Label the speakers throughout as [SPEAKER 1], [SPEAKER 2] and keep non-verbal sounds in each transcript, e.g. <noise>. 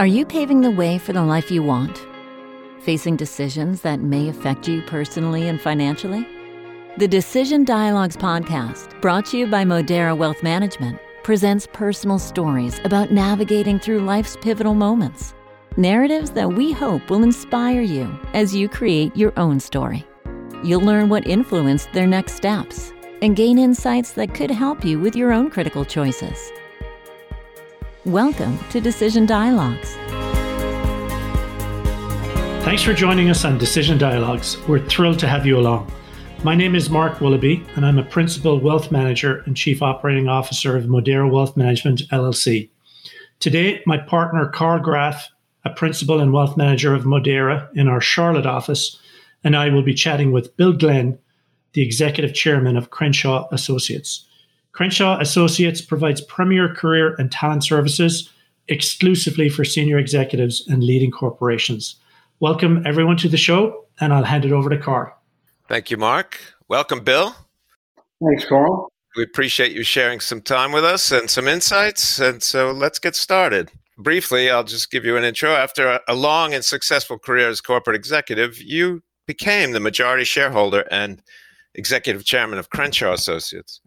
[SPEAKER 1] Are you paving the way for the life you want? Facing decisions that may affect you personally and financially? The Decision Dialogues podcast, brought to you by Modera Wealth Management, presents personal stories about navigating through life's pivotal moments. Narratives that we hope will inspire you as you create your own story. You'll learn what influenced their next steps and gain insights that could help you with your own critical choices. Welcome to Decision Dialogues.
[SPEAKER 2] Thanks for joining us on Decision Dialogues. We're thrilled to have you along. My name is Mark Willoughby, and I'm a Principal Wealth Manager and Chief Operating Officer of Modera Wealth Management LLC. Today, my partner Karl Graf, a Principal and Wealth Manager of Modera in our Charlotte office, and I will be chatting with Bill Glenn, the Executive Chairman of Crenshaw Associates. Crenshaw Associates provides premier career and talent services exclusively for senior executives and leading corporations. Welcome everyone to the show, and I'll hand it over to Karl.
[SPEAKER 3] Thank you, Mark. Welcome, Bill.
[SPEAKER 4] Thanks, Karl.
[SPEAKER 3] We appreciate you sharing some time with us and some insights. And so let's get started. Briefly, I'll just give you an intro. After a long and successful career as corporate executive, you became the majority shareholder and executive chairman of Crenshaw Associates.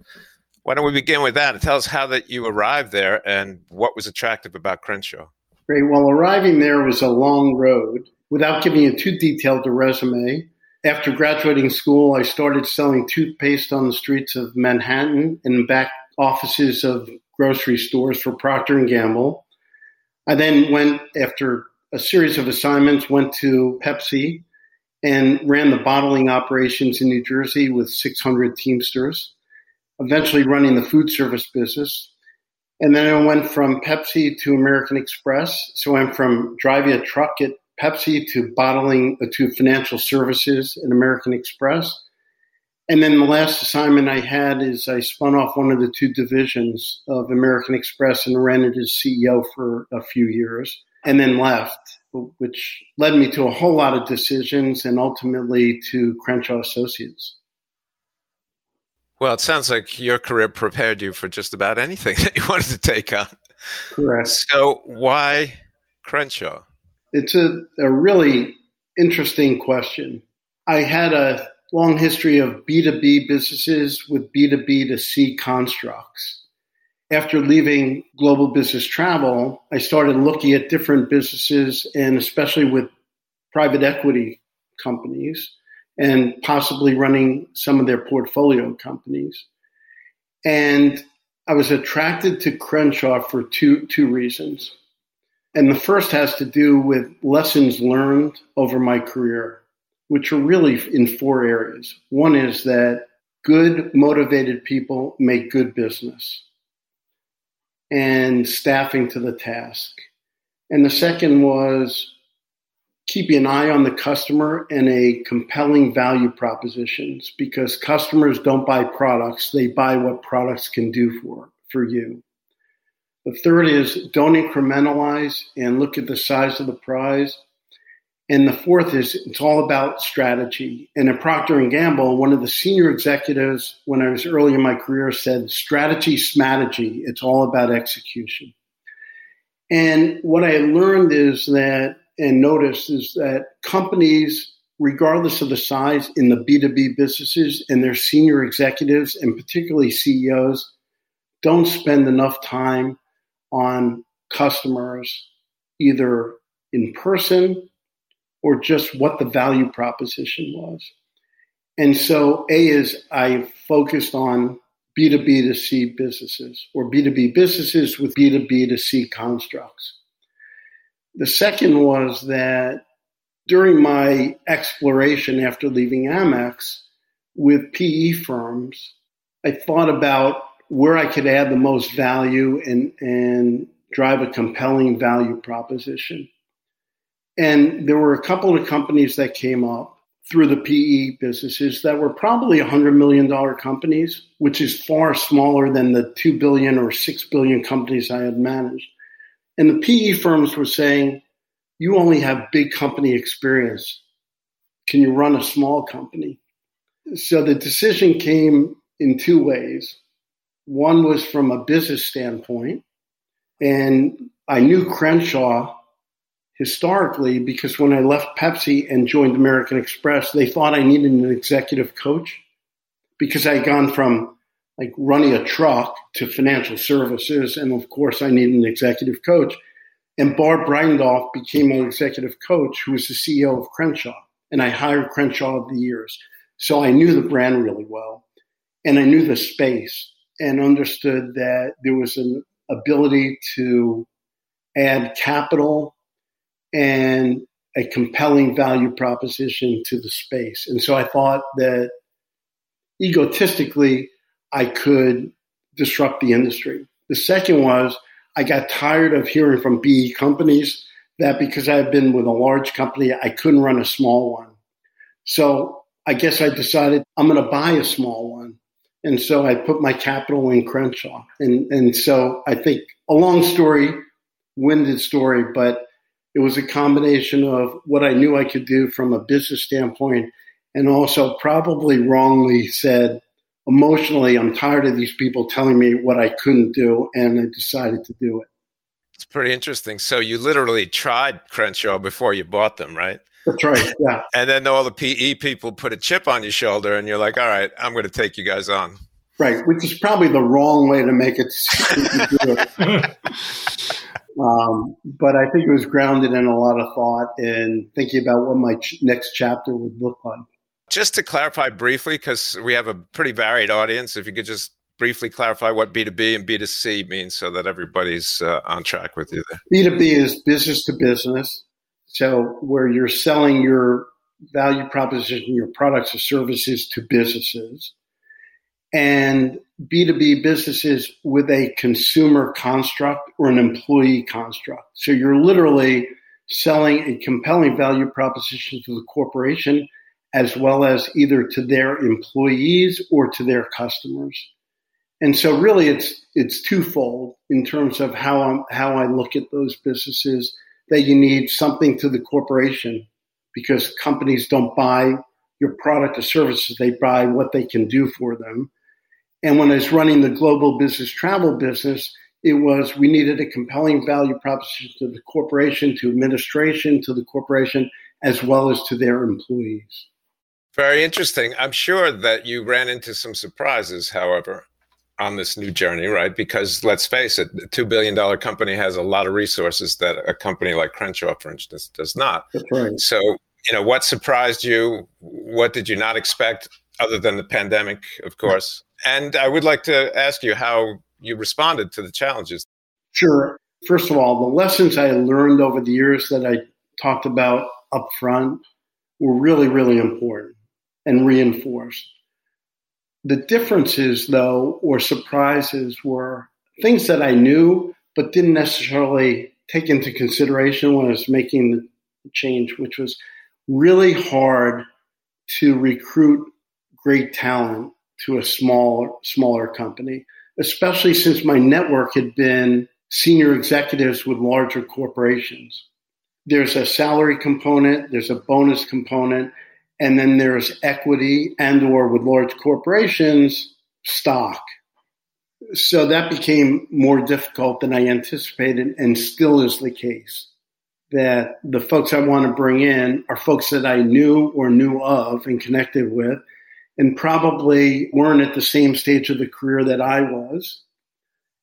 [SPEAKER 3] Why don't we begin with that? Tell us how that you arrived there and what was attractive about Crenshaw.
[SPEAKER 4] Great. Well, arriving there was a long road. Without giving you too detailed a resume, after graduating school, I started selling toothpaste on the streets of Manhattan and back offices of grocery stores for Procter and Gamble. I then went after a series of assignments, went to Pepsi and ran the bottling operations in New Jersey with 600 Teamsters eventually running the food service business. And then I went from Pepsi to American Express. So I'm from driving a truck at Pepsi to bottling uh, to financial services at American Express. And then the last assignment I had is I spun off one of the two divisions of American Express and ran it as CEO for a few years and then left, which led me to a whole lot of decisions and ultimately to Crenshaw Associates.
[SPEAKER 3] Well, it sounds like your career prepared you for just about anything <laughs> that you wanted to take on.
[SPEAKER 4] Correct.
[SPEAKER 3] So, why Crenshaw?
[SPEAKER 4] It's a, a really interesting question. I had a long history of B2B businesses with B2B to C constructs. After leaving global business travel, I started looking at different businesses and especially with private equity companies and possibly running some of their portfolio companies. And I was attracted to Crenshaw for two, two reasons. And the first has to do with lessons learned over my career, which are really in four areas. One is that good, motivated people make good business and staffing to the task. And the second was keeping an eye on the customer and a compelling value propositions because customers don't buy products, they buy what products can do for, for you. The third is don't incrementalize and look at the size of the prize. And the fourth is it's all about strategy. And at Procter and Gamble, one of the senior executives when I was early in my career said, strategy, strategy, it's all about execution. And what I learned is that and noticed is that companies, regardless of the size in the B2B businesses and their senior executives and particularly CEOs, don't spend enough time on customers either in person or just what the value proposition was. And so, A is I focused on B2B to C businesses or B2B businesses with B2B to C constructs. The second was that during my exploration after leaving Amex with PE firms, I thought about where I could add the most value and, and drive a compelling value proposition. And there were a couple of companies that came up through the PE businesses that were probably $100 million companies, which is far smaller than the 2 billion or 6 billion companies I had managed. And the PE firms were saying, you only have big company experience. Can you run a small company? So the decision came in two ways. One was from a business standpoint, and I knew Crenshaw historically because when I left Pepsi and joined American Express, they thought I needed an executive coach because I had gone from like running a truck to financial services. And of course, I needed an executive coach. And Barb Reindorf became my executive coach, who was the CEO of Crenshaw. And I hired Crenshaw of the years. So I knew the brand really well. And I knew the space and understood that there was an ability to add capital and a compelling value proposition to the space. And so I thought that egotistically, I could disrupt the industry. The second was I got tired of hearing from PE companies that because I had been with a large company, I couldn't run a small one. So I guess I decided I'm going to buy a small one. And so I put my capital in Crenshaw. And, and so I think a long story, winded story, but it was a combination of what I knew I could do from a business standpoint and also probably wrongly said emotionally, I'm tired of these people telling me what I couldn't do, and I decided to do it.
[SPEAKER 3] It's pretty interesting. So you literally tried Crenshaw before you bought them, right?
[SPEAKER 4] That's right. Yeah. <laughs>
[SPEAKER 3] and then all the PE people put a chip on your shoulder, and you're like, "All right, I'm going to take you guys on."
[SPEAKER 4] Right, which is probably the wrong way to make it. <laughs> um, but I think it was grounded in a lot of thought and thinking about what my ch- next chapter would look like.
[SPEAKER 3] Just to clarify briefly, because we have a pretty varied audience, if you could just briefly clarify what B2B and B2C means so that everybody's uh, on track with you
[SPEAKER 4] there. B2B is business to business. So, where you're selling your value proposition, your products or services to businesses. And B2B businesses with a consumer construct or an employee construct. So, you're literally selling a compelling value proposition to the corporation as well as either to their employees or to their customers. And so really it's it's twofold in terms of how I'm, how I look at those businesses that you need something to the corporation because companies don't buy your product or services they buy what they can do for them. And when I was running the global business travel business, it was we needed a compelling value proposition to the corporation, to administration, to the corporation, as well as to their employees.
[SPEAKER 3] Very interesting. I'm sure that you ran into some surprises, however, on this new journey, right? Because let's face it, the $2 billion company has a lot of resources that a company like Crenshaw, for instance, does not.
[SPEAKER 4] That's right.
[SPEAKER 3] So, you know, what surprised you? What did you not expect, other than the pandemic, of course? And I would like to ask you how you responded to the challenges.
[SPEAKER 4] Sure. First of all, the lessons I learned over the years that I talked about up front were really, really important and reinforced. The differences, though, or surprises were things that I knew but didn't necessarily take into consideration when I was making the change, which was really hard to recruit great talent to a small, smaller company, especially since my network had been senior executives with larger corporations. There's a salary component, there's a bonus component, and then there's equity and or with large corporations stock. So that became more difficult than i anticipated and still is the case that the folks i want to bring in are folks that i knew or knew of and connected with and probably weren't at the same stage of the career that i was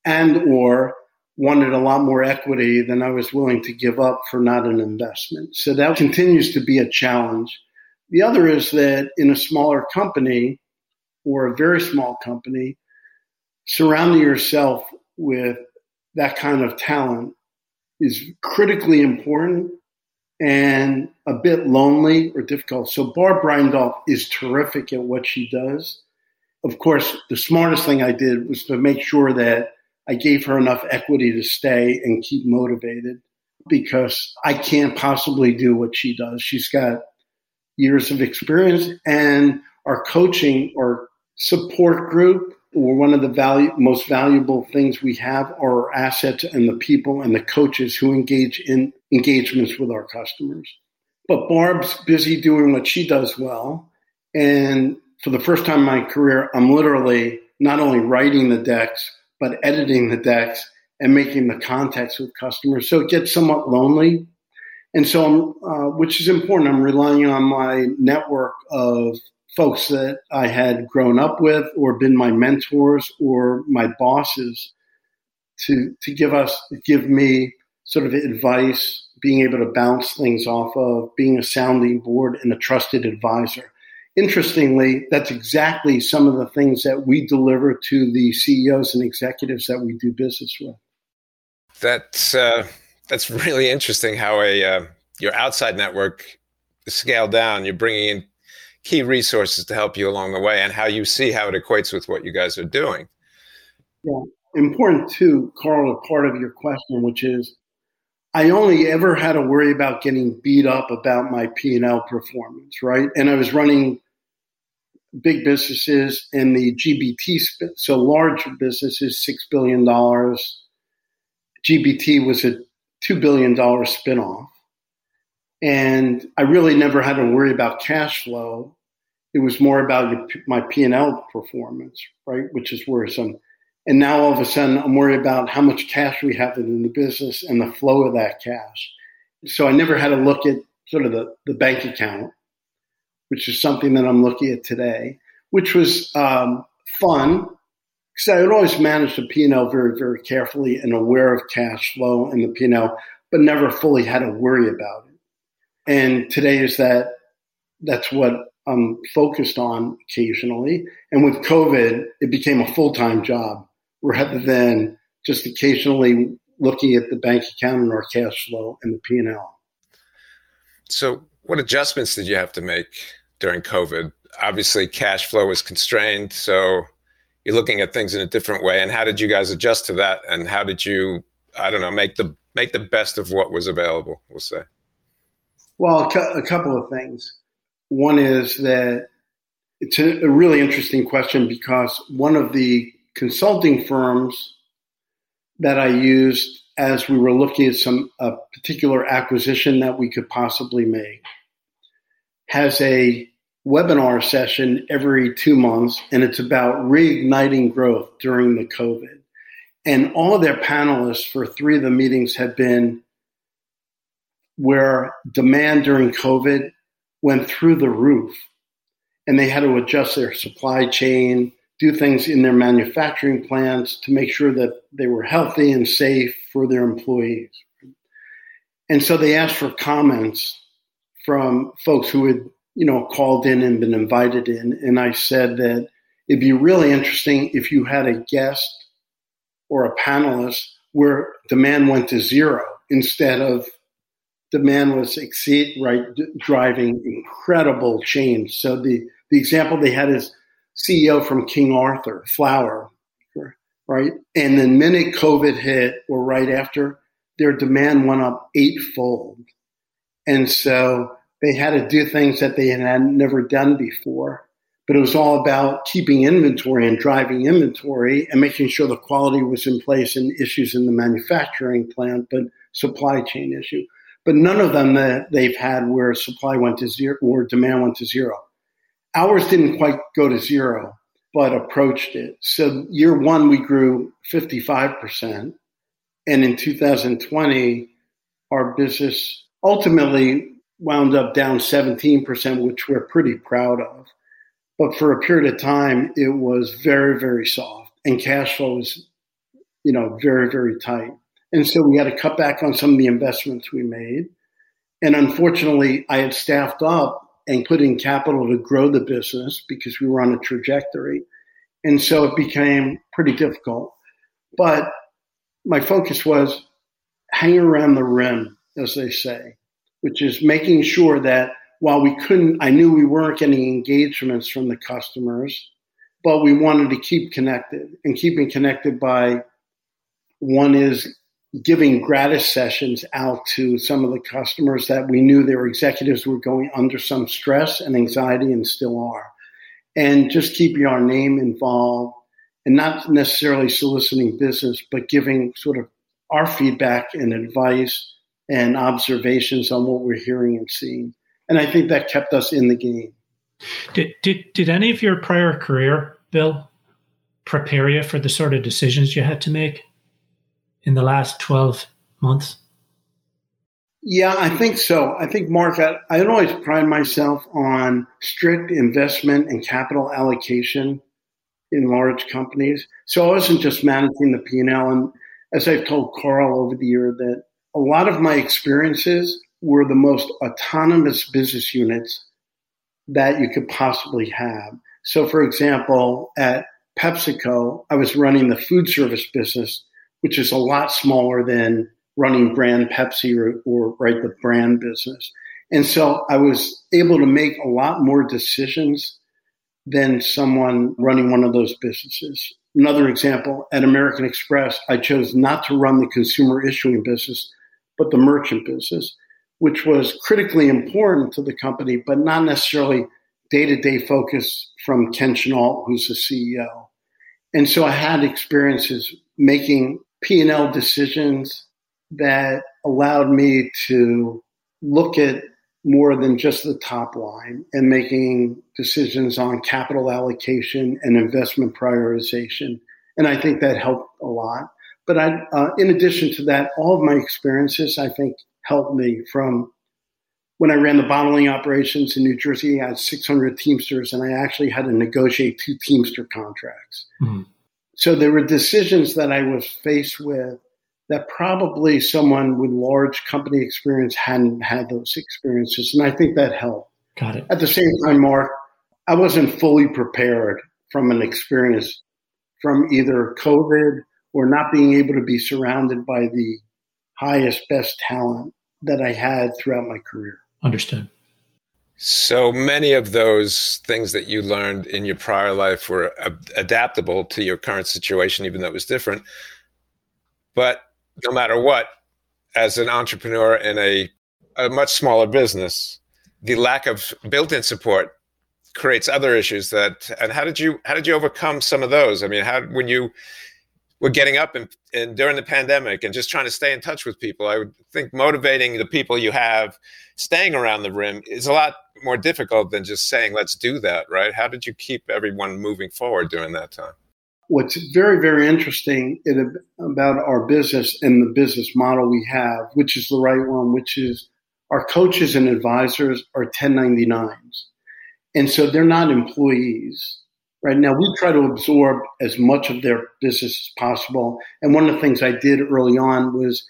[SPEAKER 4] and or wanted a lot more equity than i was willing to give up for not an investment. So that continues to be a challenge the other is that in a smaller company or a very small company, surrounding yourself with that kind of talent is critically important and a bit lonely or difficult. So Barb Reindorf is terrific at what she does. Of course, the smartest thing I did was to make sure that I gave her enough equity to stay and keep motivated because I can't possibly do what she does. She's got years of experience and our coaching or support group or one of the value, most valuable things we have are our assets and the people and the coaches who engage in engagements with our customers. But Barb's busy doing what she does well. And for the first time in my career, I'm literally not only writing the decks, but editing the decks and making the contacts with customers. So it gets somewhat lonely And so, uh, which is important, I'm relying on my network of folks that I had grown up with or been my mentors or my bosses to, to give us, give me sort of advice, being able to bounce things off of, being a sounding board and a trusted advisor. Interestingly, that's exactly some of the things that we deliver to the CEOs and executives that we do business with.
[SPEAKER 3] That's uh, that's really interesting. How a uh, your outside network is scaled down. You're bringing in key resources to help you along the way, and how you see how it equates with what you guys are doing.
[SPEAKER 4] Yeah, important too, Karl. A part of your question, which is I only ever had to worry about getting beat up about my P&L performance, right? And I was running big businesses in the GBT, so large businesses, $6 billion. GBT was a $2 billion spinoff. And I really never had to worry about cash flow. It was more about my P&L performance, right? Which is worrisome. And now all of a sudden, I'm worried about how much cash we have in the business and the flow of that cash. So I never had to look at sort of the, the bank account, which is something that I'm looking at today, which was um, fun because I had always managed the P&L very, very carefully and aware of cash flow and the P&L, but never fully had to worry about it. And today is that that's what I'm focused on occasionally. And with COVID, it became a full time job rather than just occasionally looking at the bank account and our cash flow and the P&L.
[SPEAKER 3] So, what adjustments did you have to make during COVID? Obviously, cash flow was constrained, so you're looking at things in a different way. And how did you guys adjust to that? And how did you, I don't know, make the make the best of what was available? We'll say.
[SPEAKER 4] Well, a couple of things. One is that it's a really interesting question because one of the consulting firms that I used as we were looking at some a particular acquisition that we could possibly make has a webinar session every two months, and it's about reigniting growth during the COVID. And all their panelists for three of the meetings have been where demand during COVID went through the roof, and they had to adjust their supply chain, do things in their manufacturing plants to make sure that they were healthy and safe for their employees. And so they asked for comments from folks who had, you know, called in and been invited in. And I said that it'd be really interesting if you had a guest or a panelist where demand went to zero instead of demand was exceed right driving incredible change. So the the example they had is CEO from King Arthur, flour, right? And the minute COVID hit or right after, their demand went up eightfold. And so they had to do things that they had never done before. But it was all about keeping inventory and driving inventory and making sure the quality was in place and issues in the manufacturing plant, but supply chain issue. But none of them that they've had where supply went to zero or demand went to zero. Ours didn't quite go to zero, but approached it. So year one, we grew 55%. And in 2020, our business ultimately wound up down 17%, which we're pretty proud of. But for a period of time, it was very, very soft and cash flow was, you know, very, very tight. And so we had to cut back on some of the investments we made. And unfortunately, I had staffed up and put in capital to grow the business because we were on a trajectory. And so it became pretty difficult. But my focus was hang around the rim, as they say, which is making sure that while we couldn't, I knew we weren't getting engagements from the customers, but we wanted to keep connected and keeping connected by one is giving gratis sessions out to some of the customers that we knew their executives were going under some stress and anxiety and still are. And just keeping our name involved and not necessarily soliciting business, but giving sort of our feedback and advice and observations on what we're hearing and seeing. And I think that kept us in the game.
[SPEAKER 2] Did, did, did any of your prior career, Bill, prepare you for the sort of decisions you had to make? in the last 12 months?
[SPEAKER 4] Yeah, I think so. I think, Mark, I, I always pride myself on strict investment and capital allocation in large companies. So I wasn't just managing the P&L. And as I've told Karl over the year, that a lot of my experiences were the most autonomous business units that you could possibly have. So, for example, at PepsiCo, I was running the food service business, which is a lot smaller than running brand Pepsi or, or right the brand business. And so I was able to make a lot more decisions than someone running one of those businesses. Another example at American Express, I chose not to run the consumer issuing business, but the merchant business, which was critically important to the company, but not necessarily day to day focus from Ken Chenault, who's the CEO. And so I had experiences making P&L decisions that allowed me to look at more than just the top line and making decisions on capital allocation and investment prioritization. And I think that helped a lot. But I, uh, in addition to that, all of my experiences, I think, helped me from when I ran the bottling operations in New Jersey, I had 600 Teamsters, and I actually had to negotiate two Teamster contracts. Mm-hmm. So there were decisions that I was faced with that probably someone with large company experience hadn't had those experiences. And I think that helped.
[SPEAKER 2] Got it.
[SPEAKER 4] At the same time, Mark, I wasn't fully prepared from an experience from either COVID or not being able to be surrounded by the highest, best talent that I had throughout my career.
[SPEAKER 2] Understood.
[SPEAKER 3] So many of those things that you learned in your prior life were adaptable to your current situation, even though it was different. But no matter what, as an entrepreneur in a, a much smaller business, the lack of built-in support creates other issues that and how did you how did you overcome some of those i mean how when you were getting up and, and during the pandemic and just trying to stay in touch with people i would think motivating the people you have staying around the rim is a lot more difficult than just saying let's do that right how did you keep everyone moving forward during that time
[SPEAKER 4] what's very, very interesting in, about our business and the business model we have, which is the right one, which is our coaches and advisors are 1099s. And so they're not employees. Right now, we try to absorb as much of their business as possible. And one of the things I did early on was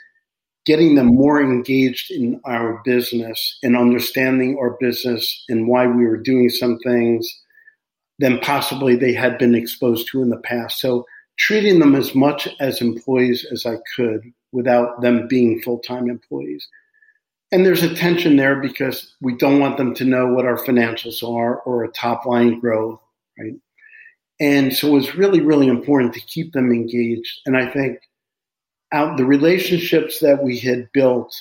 [SPEAKER 4] getting them more engaged in our business and understanding our business and why we were doing some things than possibly they had been exposed to in the past. So treating them as much as employees as I could without them being full time employees. And there's a tension there because we don't want them to know what our financials are or a top line growth, right? And so it was really, really important to keep them engaged. And I think out the relationships that we had built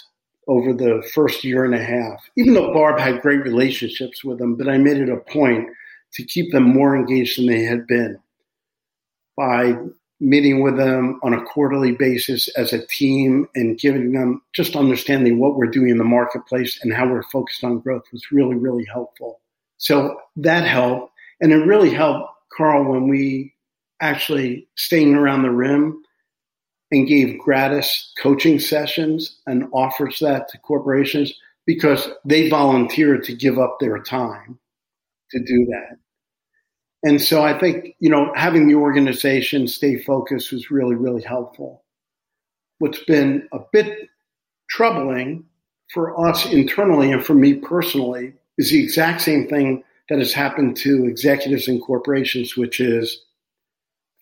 [SPEAKER 4] over the first year and a half, even though Barb had great relationships with them, but I made it a point to keep them more engaged than they had been by meeting with them on a quarterly basis as a team and giving them just understanding what we're doing in the marketplace and how we're focused on growth was really, really helpful. So that helped. And it really helped Karl when we actually staying around the rim and gave gratis coaching sessions and offers that to corporations because they volunteered to give up their time to do that. And so I think, you know, having the organization stay focused was really, really helpful. What's been a bit troubling for us internally and for me personally is the exact same thing that has happened to executives and corporations, which is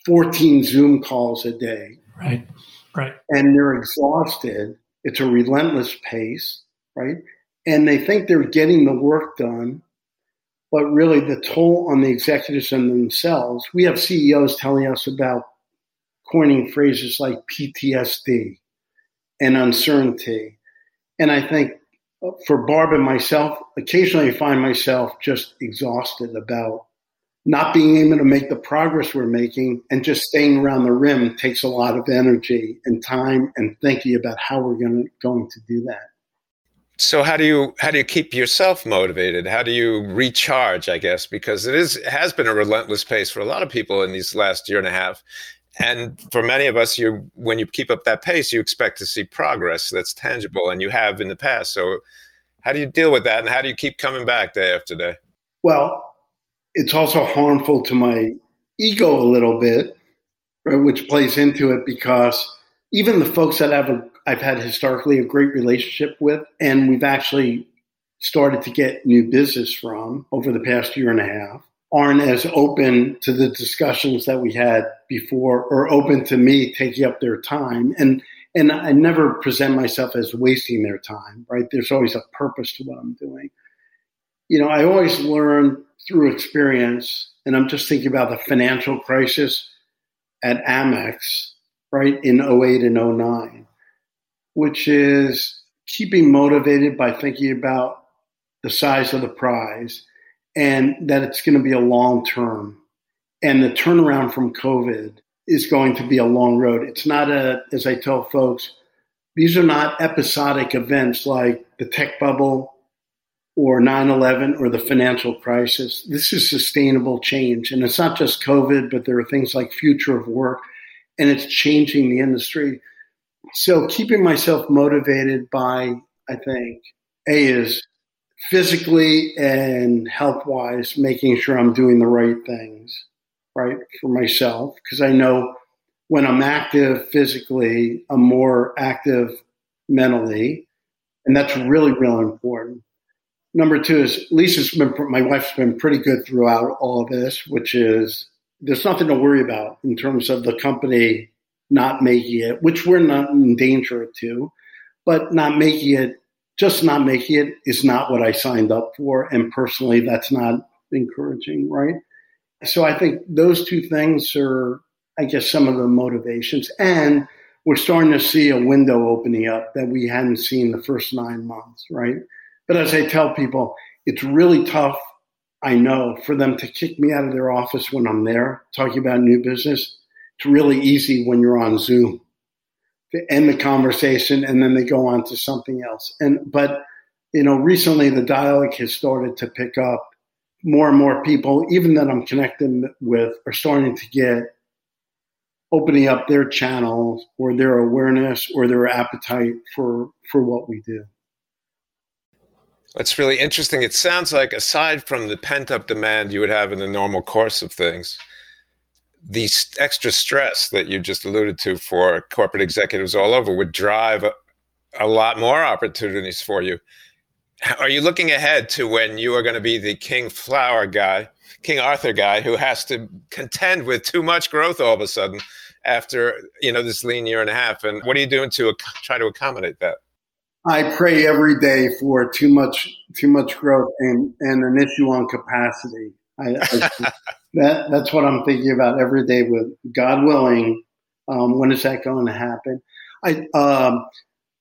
[SPEAKER 4] 14 Zoom calls a day.
[SPEAKER 2] Right, right.
[SPEAKER 4] And they're exhausted. It's a relentless pace, right? And they think they're getting the work done but really the toll on the executives and themselves. We have CEOs telling us about coining phrases like PTSD and uncertainty. And I think for Barb and myself, occasionally I find myself just exhausted about not being able to make the progress we're making and just staying around the rim takes a lot of energy and time and thinking about how we're going to, going to do that.
[SPEAKER 3] So how do you how do you keep yourself motivated? How do you recharge i guess? Because it is it has been a relentless pace for a lot of people in these last year and a half And for many of us, you when you keep up that pace, you expect to see progress that's tangible, and you have in the past. So, how do you deal with that, and how do you keep coming back day after day?
[SPEAKER 4] Well, it's also harmful to my ego a little bit, right, which plays into it because even the folks that I've I've had historically a great relationship with, and we've actually started to get new business from over the past year and a half aren't as open to the discussions that we had before or open to me taking up their time. And and I never present myself as wasting their time right? There's always a purpose to what I'm doing. You know I always learn through experience and I'm just thinking about the financial crisis at Amex right in 08 and 09 which is keeping motivated by thinking about the size of the prize and that it's going to be a long term. And the turnaround from COVID is going to be a long road. It's not a, as I tell folks, these are not episodic events like the tech bubble or 9 11 or the financial crisis. This is sustainable change. And it's not just COVID, but there are things like future of work, and it's changing the industry. So keeping myself motivated by, I think, A is physically and health wise, making sure I'm doing the right things, right, for myself. Because I know when I'm active physically, I'm more active mentally. And that's really, really important. Number two is Lisa's been, my wife's been pretty good throughout all of this, which is there's nothing to worry about in terms of the company not making it, which we're not in danger to, but not making it just not making it is not what I signed up for. And personally, that's not encouraging, right? So I think those two things are, I guess, some of the motivations. And we're starting to see a window opening up that we hadn't seen the first nine months, right? But as I tell people, it's really tough, I know, for them to kick me out of their office when I'm there talking about new business. It's really easy when you're on Zoom end the conversation and then they go on to something else. And but you know, recently the dialogue has started to pick up. More and more people, even that I'm connected with, are starting to get opening up their channels or their awareness or their appetite for for what we do.
[SPEAKER 3] That's really interesting. It sounds like aside from the pent up demand you would have in the normal course of things, the extra stress that you just alluded to for corporate executives all over would drive a, a lot more opportunities for you. Are you looking ahead to when you are going to be the King Flower guy, King Arthur guy, who has to contend with too much growth all of a sudden after you know this lean year and a half? And what are you doing to try to accommodate that?
[SPEAKER 4] I pray every day for too much too much growth and, and an issue on capacity. I, I, <laughs> that that's what I'm thinking about every day. With God willing, um, when is that going to happen? I um,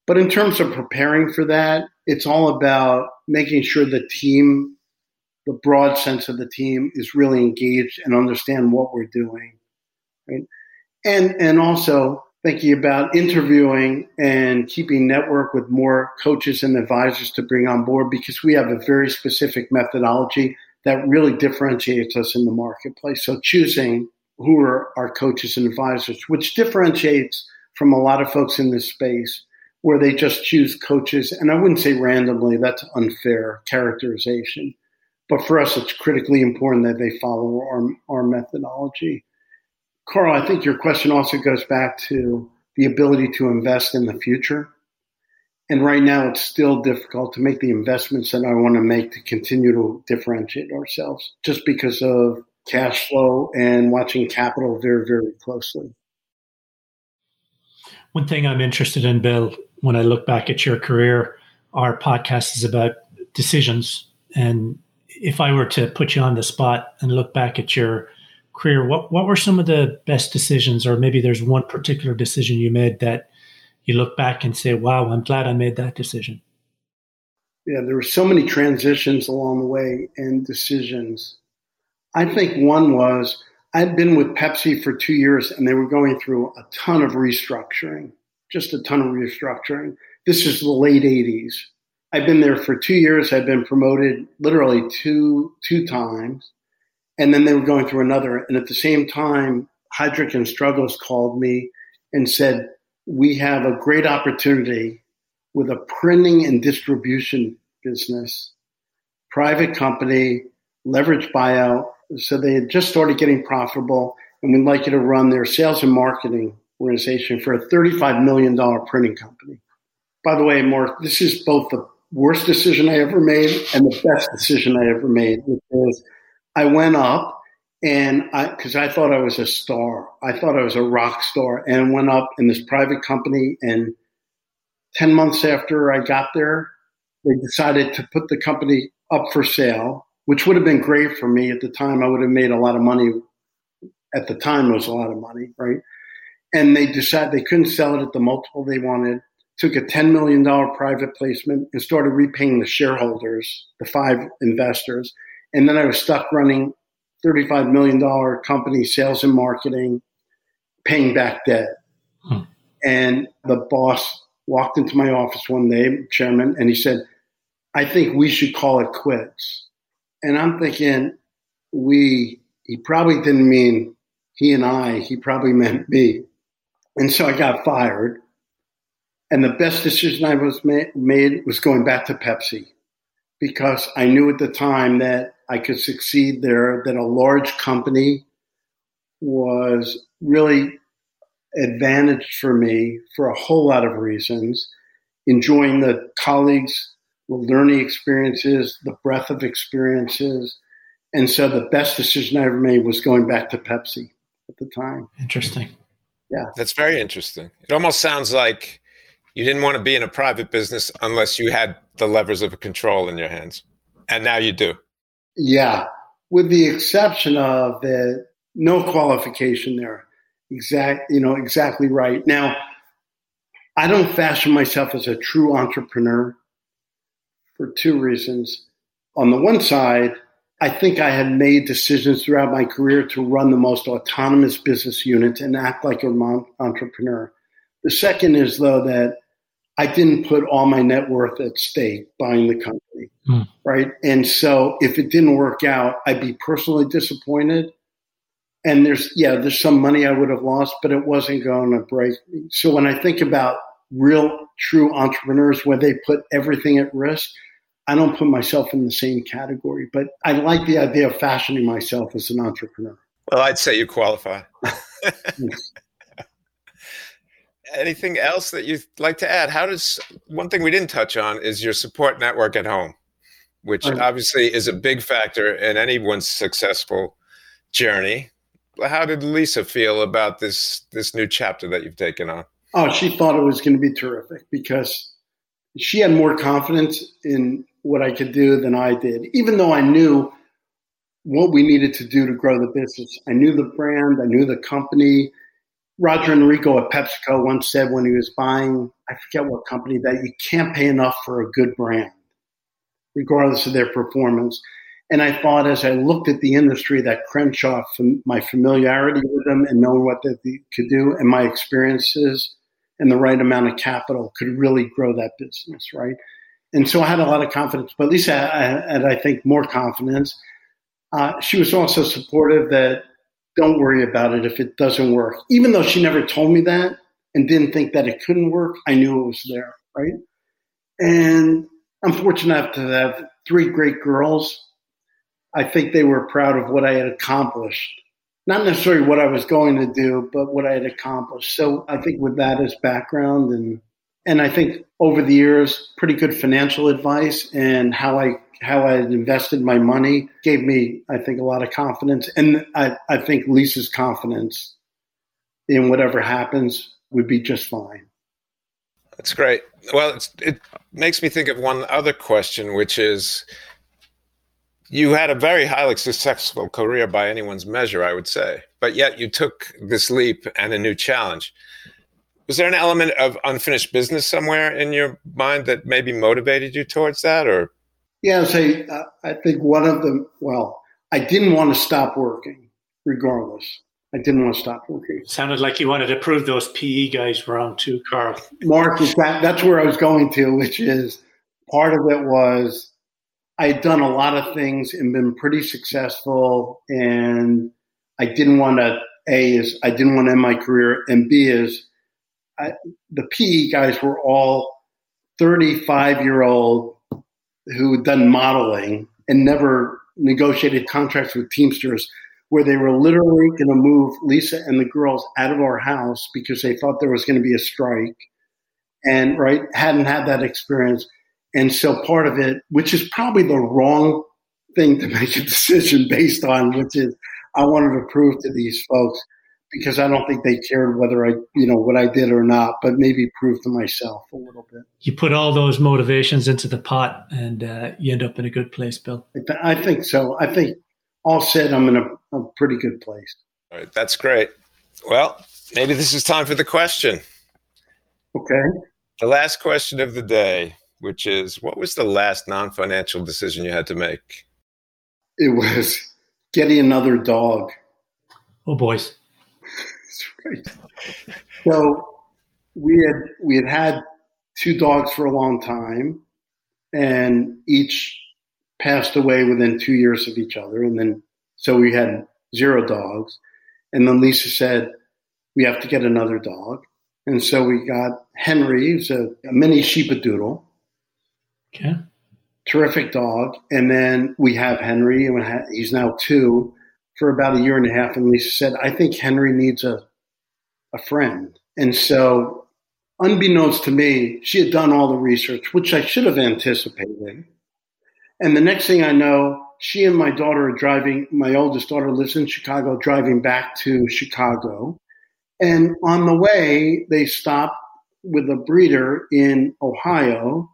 [SPEAKER 4] but in terms of preparing for that, it's all about making sure the team, the broad sense of the team, is really engaged and understand what we're doing, right? And and also thinking about interviewing and keeping network with more coaches and advisors to bring on board because we have a very specific methodology that really differentiates us in the marketplace. So choosing who are our coaches and advisors, which differentiates from a lot of folks in this space where they just choose coaches. And I wouldn't say randomly, that's unfair characterization. But for us, it's critically important that they follow our, our methodology. Karl, I think your question also goes back to the ability to invest in the future. And right now, it's still difficult to make the investments that I want to make to continue to differentiate ourselves just because of cash flow and watching capital very, very closely.
[SPEAKER 2] One thing I'm interested in, Bill, when I look back at your career, our podcast is about decisions. And if I were to put you on the spot and look back at your career, what, what were some of the best decisions, or maybe there's one particular decision you made that you look back and say, wow, I'm glad I made that decision?
[SPEAKER 4] Yeah, there were so many transitions along the way and decisions. I think one was I'd been with Pepsi for two years and they were going through a ton of restructuring, just a ton of restructuring. This is the late 80s. I've been there for two years. I've been promoted literally two two times, and then they were going through another. And at the same time, Heidrick and Struggles called me and said, We have a great opportunity with a printing and distribution business, private company, leverage buyout. So they had just started getting profitable, and we'd like you to run their sales and marketing organization for a $35 million printing company. By the way, Mark, this is both the worst decision I ever made and the best decision I ever made, which is I went up and I, because I thought I was a star, I thought I was a rock star, and went up in this private company. And 10 months after I got there, they decided to put the company up for sale, which would have been great for me at the time. I would have made a lot of money. At the time, it was a lot of money, right? And they decided they couldn't sell it at the multiple they wanted took a $10 million private placement and started repaying the shareholders, the five investors. And then I was stuck running $35 million company, sales and marketing, paying back debt. Hmm. And the boss walked into my office one day, chairman, and he said, I think we should call it quits. And I'm thinking, we, he probably didn't mean he and I, he probably meant me. And so I got fired. And the best decision I was ma- made was going back to Pepsi because I knew at the time that I could succeed there, that a large company was really advantaged for me for a whole lot of reasons. Enjoying the colleagues, the learning experiences, the breadth of experiences. And so the best decision I ever made was going back to Pepsi at the time.
[SPEAKER 2] Interesting.
[SPEAKER 4] Yeah.
[SPEAKER 3] That's very interesting. It almost sounds like you didn't want to be in a private business unless you had the levers of control in your hands. And now you do.
[SPEAKER 4] Yeah, with the exception of the no qualification there. Exact, you know, exactly right. Now, I don't fashion myself as a true entrepreneur for two reasons. On the one side, I think I had made decisions throughout my career to run the most autonomous business unit and act like an entrepreneur. The second is, though, that I didn't put all my net worth at stake buying the company, mm. right? And so if it didn't work out, I'd be personally disappointed. And there's, yeah, there's some money I would have lost, but it wasn't going to break me. So when I think about real, true entrepreneurs where they put everything at risk, I don't put myself in the same category. But I like the idea of fashioning myself as an entrepreneur.
[SPEAKER 3] Well, I'd say you qualify. <laughs> <laughs> anything else that you'd like to add? How does one thing we didn't touch on is your support network at home, which obviously is a big factor in anyone's successful journey. How did Lisa feel about this this new chapter that you've taken on?
[SPEAKER 4] Oh, she thought it was going to be terrific because she had more confidence in what I could do than I did, even though I knew what we needed to do to grow the business. I knew the brand, I knew the company, Roger Enrico at PepsiCo once said when he was buying, I forget what company, that you can't pay enough for a good brand, regardless of their performance. And I thought as I looked at the industry that Crenshaw, my familiarity with them and knowing what they could do and my experiences and the right amount of capital could really grow that business, right? And so I had a lot of confidence, but at least I had, I think, more confidence. Uh, she was also supportive that don't worry about it if it doesn't work. Even though she never told me that and didn't think that it couldn't work, I knew it was there, right? And I'm fortunate to have three great girls. I think they were proud of what I had accomplished. Not necessarily what I was going to do, but what I had accomplished. So I think with that as background and and I think over the years, pretty good financial advice and how I how I had invested my money gave me, I think, a lot of confidence. And I, I think Lisa's confidence in whatever happens would be just fine.
[SPEAKER 3] That's great. Well, it makes me think of one other question, which is you had a very highly successful career by anyone's measure, I would say, but yet you took this leap and a new challenge. Was there an element of unfinished business somewhere in your mind that maybe motivated you towards that, or
[SPEAKER 4] yeah, say uh, I think one of them. Well, I didn't want to stop working, regardless. I didn't want to stop working.
[SPEAKER 2] Sounded like you wanted to prove those PE guys wrong too, Karl.
[SPEAKER 4] Mark, that, that's where I was going to, which is part of it was I had done a lot of things and been pretty successful, and I didn't want to A is I didn't want to end my career, and B is I, the PE guys were all 35 year old who had done modeling and never negotiated contracts with Teamsters where they were literally going to move Lisa and the girls out of our house because they thought there was going to be a strike and right hadn't had that experience. And so part of it which is probably the wrong thing to make a decision based on which is i wanted to prove to these folks because i don't think they cared whether i you know what i did or not but maybe prove to myself a little bit.
[SPEAKER 2] You put all those motivations into the pot and uh, you end up in a good place bill.
[SPEAKER 4] I think so. I think all said i'm in a, a pretty good place
[SPEAKER 3] all right that's great well maybe this is time for the question
[SPEAKER 4] okay
[SPEAKER 3] the last question of the day, which is what was the last non financial decision you had to make?
[SPEAKER 4] It was getting another dog.
[SPEAKER 2] Oh, boys.
[SPEAKER 4] That's <laughs> right. So we had we had had two dogs for a long time, and each passed away within two years of each other, and then so we had zero dogs. And then Lisa said, "We have to get another dog." And so we got Henry, who's a, a mini sheepadoodle.
[SPEAKER 2] Okay.
[SPEAKER 4] Terrific dog. And then we have Henry, and he's now two for about a year and a half. And Lisa said, I think Henry needs a, a friend. And so, unbeknownst to me, she had done all the research, which I should have anticipated. And the next thing I know, she and my daughter are driving. My oldest daughter lives in Chicago, driving back to Chicago. And on the way, they stop with a breeder in Ohio.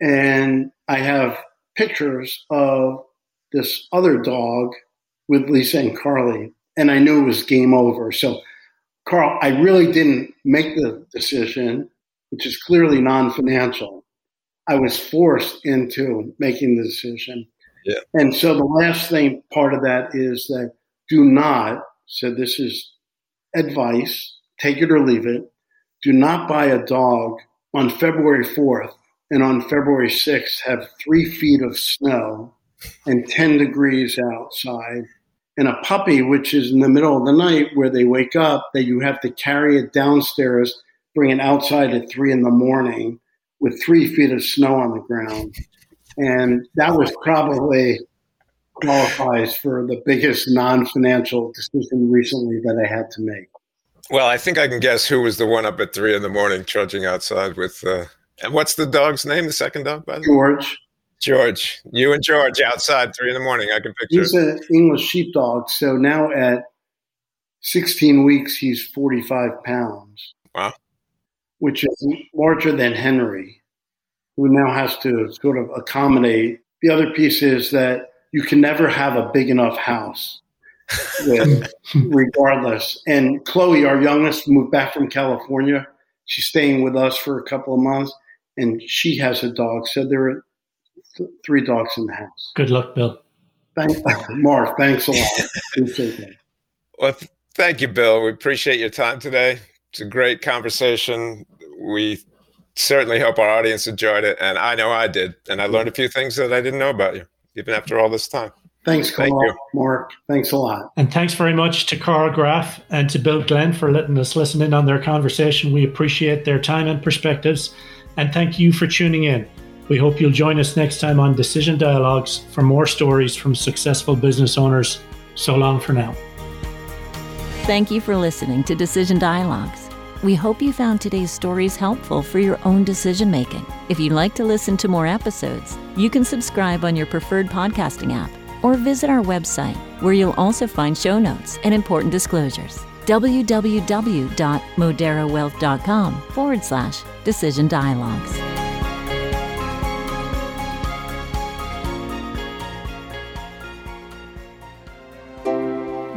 [SPEAKER 4] And I have pictures of this other dog with Lisa and Carly. And I knew it was game over. So, Karl, I really didn't make the decision, which is clearly non financial. I was forced into making the decision. And so the last thing part of that is that do not, so this is advice, take it or leave it. Do not buy a dog on February 4th and on February 6th have three feet of snow and 10 degrees outside. And a puppy, which is in the middle of the night where they wake up, that you have to carry it downstairs, bring it outside at three in the morning with three feet of snow on the ground. And that was probably qualifies for the biggest non-financial decision recently that I had to make.
[SPEAKER 3] Well, I think I can guess who was the one up at three in the morning trudging outside with. Uh, and what's the dog's name? The second dog, by the way.
[SPEAKER 4] George.
[SPEAKER 3] George. You and George outside three in the morning. I can picture.
[SPEAKER 4] He's an English sheepdog. So now at 16 weeks, he's 45 pounds.
[SPEAKER 3] Wow.
[SPEAKER 4] Which is larger than Henry, who now has to sort of accommodate. The other piece is that you can never have a big enough house with, <laughs> regardless. And Chloe, our youngest, moved back from California. She's staying with us for a couple of months, and she has a dog. So there are th- three dogs in the house.
[SPEAKER 2] Good luck, Bill.
[SPEAKER 4] Thank, <laughs> Mark. Thanks a lot.
[SPEAKER 3] well, thank you, Bill. We appreciate your time today. It's a great conversation. We certainly hope our audience enjoyed it, and I know I did. And I mm. learned a few things that I didn't know about you even after all this time.
[SPEAKER 4] Thanks, Karl, Thank you. Mark. Thanks a lot.
[SPEAKER 2] And thanks very much to Karl Graf and to Bill Glenn for letting us listen in on their conversation. We appreciate their time and perspectives. And thank you for tuning in. We hope you'll join us next time on Decision Dialogues for more stories from successful business owners. So long for now.
[SPEAKER 1] Thank you for listening to Decision Dialogues. We hope you found today's stories helpful for your own decision making. If you'd like to listen to more episodes, you can subscribe on your preferred podcasting app or visit our website where you'll also find show notes and important disclosures. www.moderawealth.com forward slash decision dialogues.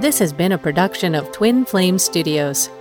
[SPEAKER 5] This has been a production of Twin Flame Studios.